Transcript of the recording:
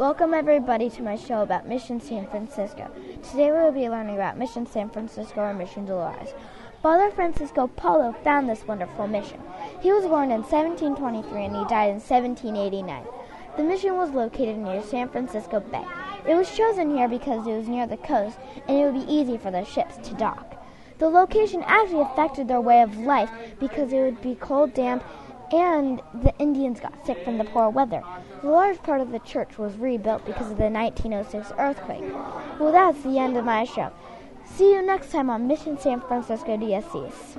Welcome everybody to my show about Mission San Francisco. Today we will be learning about Mission San Francisco or Mission Dolores. Father Francisco Palóu found this wonderful mission. He was born in 1723 and he died in 1789. The mission was located near San Francisco Bay. It was chosen here because it was near the coast and it would be easy for the ships to dock. The location actually affected their way of life because it would be cold, damp, and the Indians got sick from the poor weather. A large part of the church was rebuilt because of the 1906 earthquake. Well, that's the end of my show. See you next time on Mission San Francisco de Asís.